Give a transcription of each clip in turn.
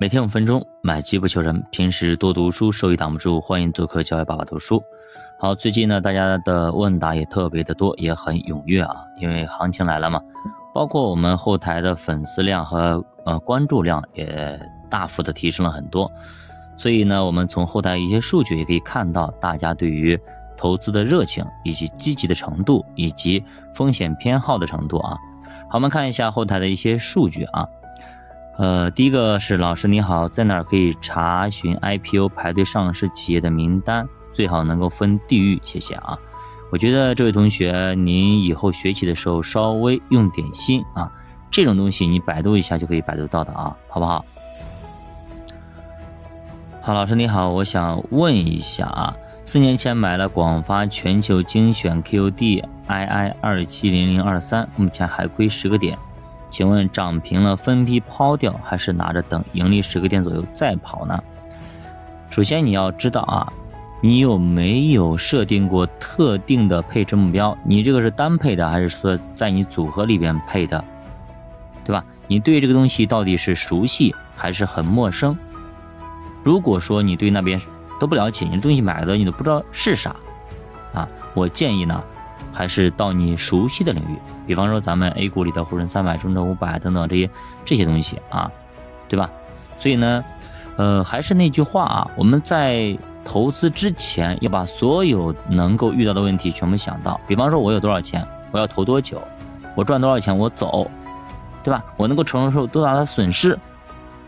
每天五分钟，买基不求人。平时多读书，收益挡不住。欢迎做客教育爸爸读书。好，最近呢，大家的问答也特别的多，也很踊跃啊。因为行情来了嘛，包括我们后台的粉丝量和呃关注量也大幅的提升了很多。所以呢，我们从后台一些数据也可以看到，大家对于投资的热情以及积极的程度，以及风险偏好的程度啊。好，我们看一下后台的一些数据啊。呃，第一个是老师你好，在哪可以查询 IPO 排队上市企业的名单？最好能够分地域，谢谢啊。我觉得这位同学，您以后学习的时候稍微用点心啊，这种东西你百度一下就可以百度到的啊，好不好？好，老师你好，我想问一下啊，四年前买了广发全球精选 QD II 二七零零二三，目前还亏十个点。请问涨平了分批抛掉，还是拿着等盈利十个点左右再跑呢？首先你要知道啊，你有没有设定过特定的配置目标？你这个是单配的，还是说在你组合里边配的？对吧？你对这个东西到底是熟悉还是很陌生？如果说你对那边都不了解，你的东西买的你都不知道是啥啊，我建议呢。还是到你熟悉的领域，比方说咱们 A 股里的沪深三百、中证五百等等这些这些东西啊，对吧？所以呢，呃，还是那句话啊，我们在投资之前要把所有能够遇到的问题全部想到。比方说，我有多少钱，我要投多久，我赚多少钱我走，对吧？我能够承受多大的损失，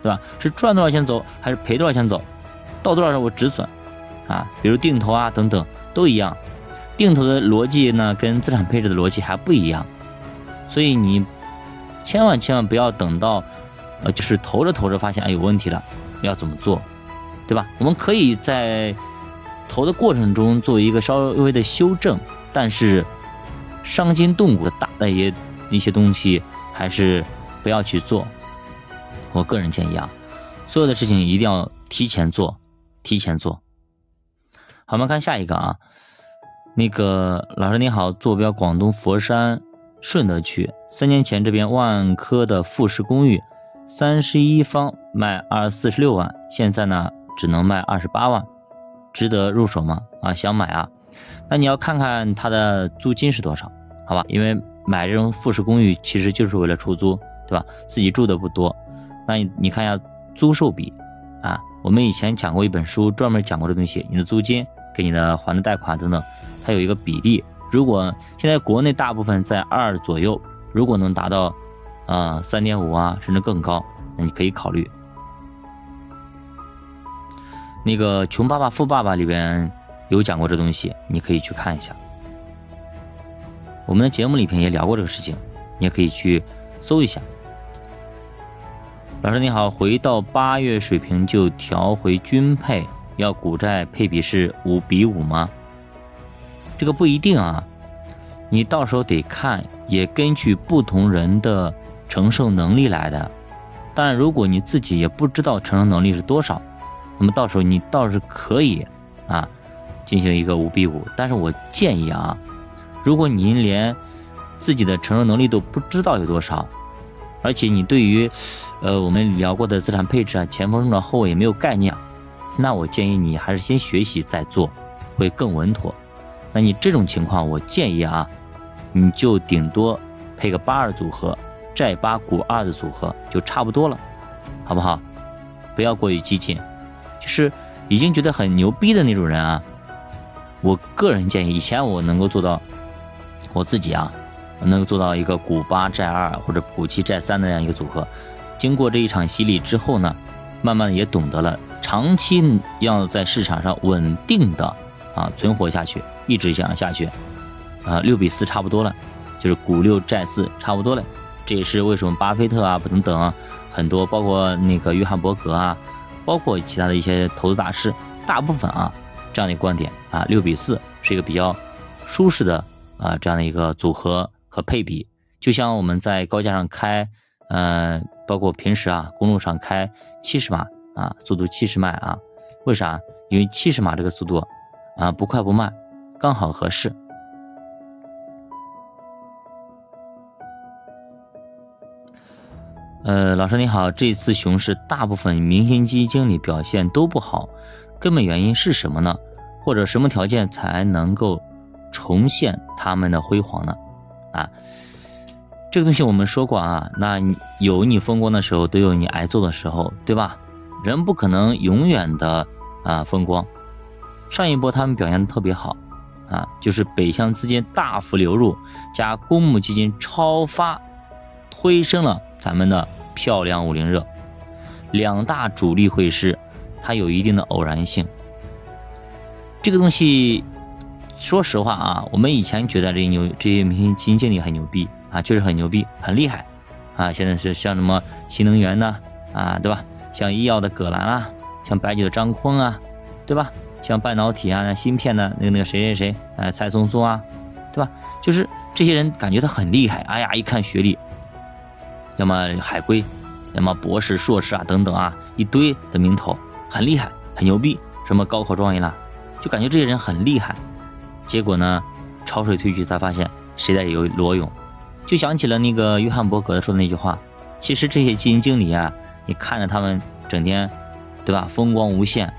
对吧？是赚多少钱走，还是赔多少钱走？到多少我止损啊？比如定投啊等等都一样。定投的逻辑呢，跟资产配置的逻辑还不一样，所以你千万千万不要等到，呃，就是投着投着发现哎有问题了，要怎么做，对吧？我们可以在投的过程中做一个稍微的修正，但是伤筋动骨的大的一些一些东西还是不要去做。我个人建议啊，所有的事情一定要提前做，提前做。好，我们看下一个啊。那个老师你好，坐标广东佛山顺德区。三年前这边万科的复式公寓，三十一方卖二四十六万，现在呢只能卖二十八万，值得入手吗？啊，想买啊？那你要看看它的租金是多少，好吧？因为买这种复式公寓其实就是为了出租，对吧？自己住的不多。那你你看一下租售比啊，我们以前讲过一本书，专门讲过这东西，你的租金给你的还的贷款等等。它有一个比例，如果现在国内大部分在二左右，如果能达到，啊三点五啊，甚至更高，那你可以考虑。那个《穷爸爸富爸爸》里边有讲过这东西，你可以去看一下。我们的节目里边也聊过这个事情，你也可以去搜一下。老师你好，回到八月水平就调回均配，要股债配比是五比五吗？这个不一定啊，你到时候得看，也根据不同人的承受能力来的。当然，如果你自己也不知道承受能力是多少，那么到时候你倒是可以啊进行一个五比五。但是我建议啊，如果您连自己的承受能力都不知道有多少，而且你对于呃我们聊过的资产配置啊、前锋中长后卫也没有概念，那我建议你还是先学习再做，会更稳妥。那你这种情况，我建议啊，你就顶多配个八二组合，债八股二的组合就差不多了，好不好？不要过于激进，就是已经觉得很牛逼的那种人啊。我个人建议，以前我能够做到，我自己啊，能够做到一个股八债二或者股七债三的这样一个组合。经过这一场洗礼之后呢，慢慢的也懂得了，长期要在市场上稳定的啊存活下去。一直这样下去，啊，六比四差不多了，就是股六债四差不多了。这也是为什么巴菲特啊等等，很多包括那个约翰伯格啊，包括其他的一些投资大师，大部分啊这样的观点啊，六比四是一个比较舒适的啊这样的一个组合和配比。就像我们在高架上开，嗯，包括平时啊公路上开七十码啊，速度七十迈啊，为啥？因为七十码这个速度啊不快不慢。刚好合适。呃，老师你好，这次熊市大部分明星基金经理表现都不好，根本原因是什么呢？或者什么条件才能够重现他们的辉煌呢？啊，这个东西我们说过啊，那有你风光的时候，都有你挨揍的时候，对吧？人不可能永远的啊风光。上一波他们表现的特别好啊，就是北向资金大幅流入加公募基金超发，推升了咱们的漂亮五零热。两大主力会师，它有一定的偶然性。这个东西，说实话啊，我们以前觉得这些牛这些明星基金经理很牛逼啊，确实很牛逼，很厉害啊。现在是像什么新能源的啊，对吧？像医药的葛兰啊，像白酒的张坤啊，对吧？像半导体啊、那芯片的那个那个谁谁谁啊，蔡松松啊，对吧？就是这些人感觉他很厉害，哎呀，一看学历，要么海归，要么博士、硕士啊等等啊，一堆的名头，很厉害，很牛逼，什么高考状元了。就感觉这些人很厉害，结果呢，潮水退去才发现谁在游裸泳，就想起了那个约翰伯格说的那句话：其实这些基金经理啊，你看着他们整天，对吧，风光无限，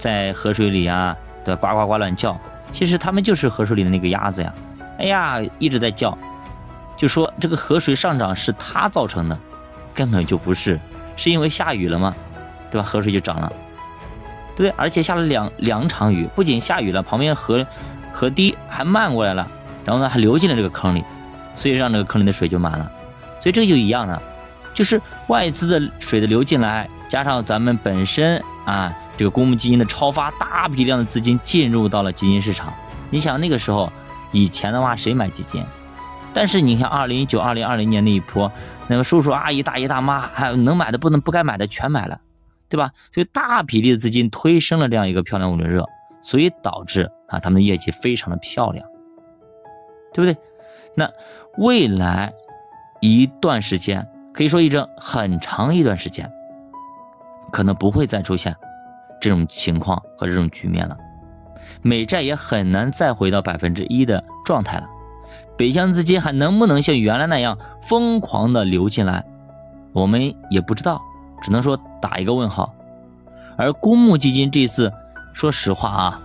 在河水里啊，对吧，呱呱呱乱叫，其实他们就是河水里的那个鸭子呀，哎呀，一直在叫，就说这个河水上涨是他造成的，根本就不是，是因为下雨了吗？对吧，河水就涨了。对，而且下了两两场雨，不仅下雨了，旁边河河堤还漫过来了，然后呢还流进了这个坑里，所以让这个坑里的水就满了。所以这个就一样的，就是外资的水的流进来，加上咱们本身啊这个公募基金的超发，大批量的资金进入到了基金市场。你想那个时候以前的话谁买基金？但是你看二零一九、二零二零年那一波，那个叔叔阿姨、大爷大妈还有能买的不能不该买的全买了。对吧？所以大比例的资金推升了这样一个漂亮五轮热，所以导致啊他们的业绩非常的漂亮，对不对？那未来一段时间，可以说一阵很长一段时间，可能不会再出现这种情况和这种局面了，美债也很难再回到百分之一的状态了，北向资金还能不能像原来那样疯狂的流进来，我们也不知道。只能说打一个问号，而公募基金这次，说实话啊，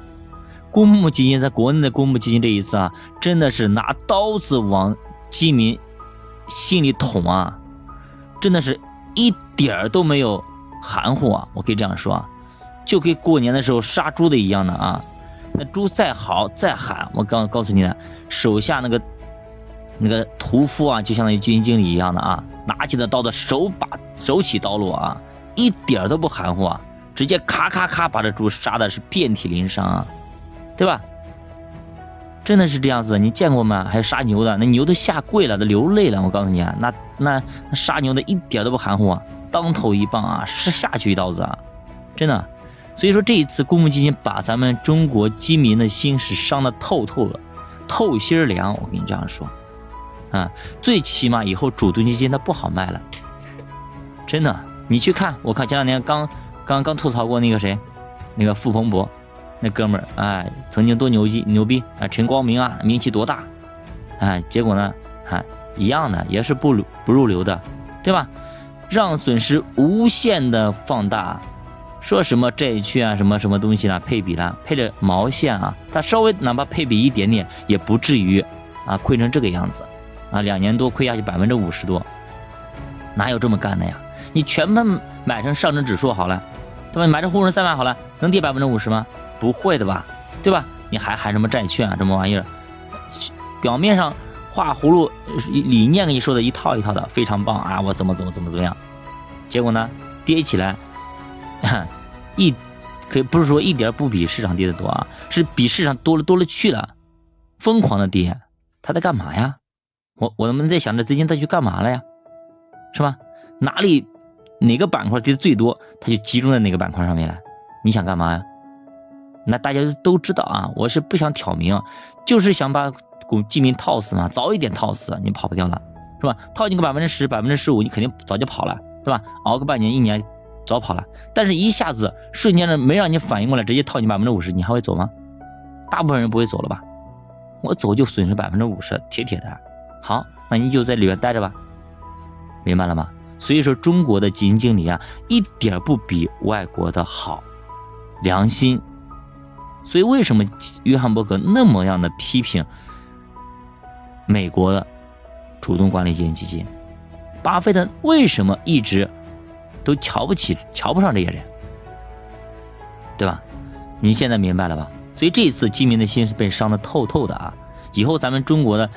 公募基金在国内的公募基金这一次啊，真的是拿刀子往基民心里捅啊，真的是一点儿都没有含糊啊，我可以这样说啊，就跟过年的时候杀猪的一样的啊，那猪再好再喊，我刚告诉你的，手下那个那个屠夫啊，就相当于基金经理一样的啊。拿起的刀的手把手起刀落啊，一点都不含糊啊，直接咔咔咔把这猪杀的是遍体鳞伤啊，对吧？真的是这样子，你见过吗？还有杀牛的，那牛都下跪了，都流泪了。我告诉你啊，那那那杀牛的一点都不含糊啊，当头一棒啊，是下去一刀子啊，真的。所以说这一次公募基金把咱们中国基民的心是伤的透透了，透心凉。我跟你这样说。啊，最起码以后主动基金它不好卖了，真的。你去看，我看前两天刚刚刚吐槽过那个谁，那个傅鹏博，那哥们儿，哎，曾经多牛逼牛逼啊，陈光明啊，名气多大，哎，结果呢，啊，一样的，也是不不入流的，对吧？让损失无限的放大，说什么债券啊，什么什么东西啦，配比啦，配着毛线啊，他稍微哪怕配比一点点，也不至于啊亏成这个样子。啊，两年多亏下去百分之五十多，哪有这么干的呀？你全部买成上证指数好了，对吧？买成沪深三百好了，能跌百分之五十吗？不会的吧，对吧？你还喊什么债券啊，什么玩意儿？表面上画葫芦理念跟你说的一套一套的，非常棒啊！我怎么怎么怎么怎么样？结果呢，跌起来，一可以不是说一点不比市场跌的多啊，是比市场多了多了去了，疯狂的跌，他在干嘛呀？我我们在想着资金再去干嘛了呀，是吧？哪里哪个板块跌的最多，它就集中在哪个板块上面了。你想干嘛呀？那大家都知道啊，我是不想挑明，就是想把股基民套死嘛，早一点套死，你跑不掉了，是吧？套进个百分之十、百分之十五，你肯定早就跑了，对吧？熬个半年、一年，早跑了。但是一下子瞬间的没让你反应过来，直接套你百分之五十，你还会走吗？大部分人不会走了吧？我走就损失百分之五十，铁铁的。好，那你就在里面待着吧，明白了吗？所以说中国的基金经理啊，一点不比外国的好，良心。所以为什么约翰伯格那么样的批评美国的主动管理型基金？巴菲特为什么一直都瞧不起、瞧不上这些人？对吧？你现在明白了吧？所以这一次基民的心是被伤的透透的啊！以后咱们中国的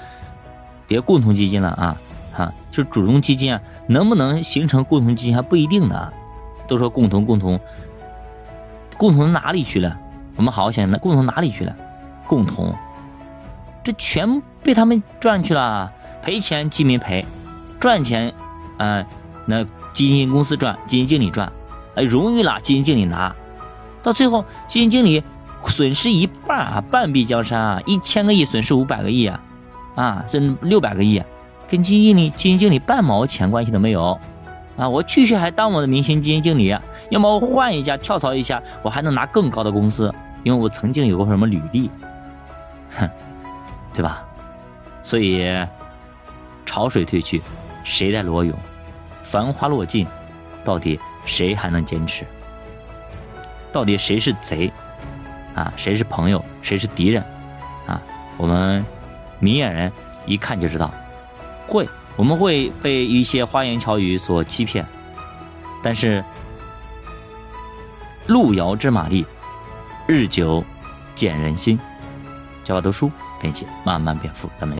别共同基金了啊，哈，就主动基金啊，能不能形成共同基金还不一定呢。都说共同共同，共同哪里去了？我们好好想想，那共同哪里去了？共同，这全被他们赚去了，赔钱基民赔，赚钱，嗯，那基金公司赚，基金经理赚，哎，荣誉了，基金经理拿，到最后基金经理损失一半啊，半壁江山啊，一千个亿损失五百个亿啊，啊，甚至六百个亿，跟基金经理基金经理半毛钱关系都没有。啊，我继续还当我的明星基金经理，要么我换一家跳槽一下，我还能拿更高的工资，因为我曾经有过什么履历，哼，对吧？所以潮水退去，谁在裸泳？繁花落尽，到底谁还能坚持？到底谁是贼？啊，谁是朋友？谁是敌人？啊，我们明眼人一看就知道，会。我们会被一些花言巧语所欺骗，但是路遥知马力，日久见人心。教我读书，并且慢慢变富。咱们。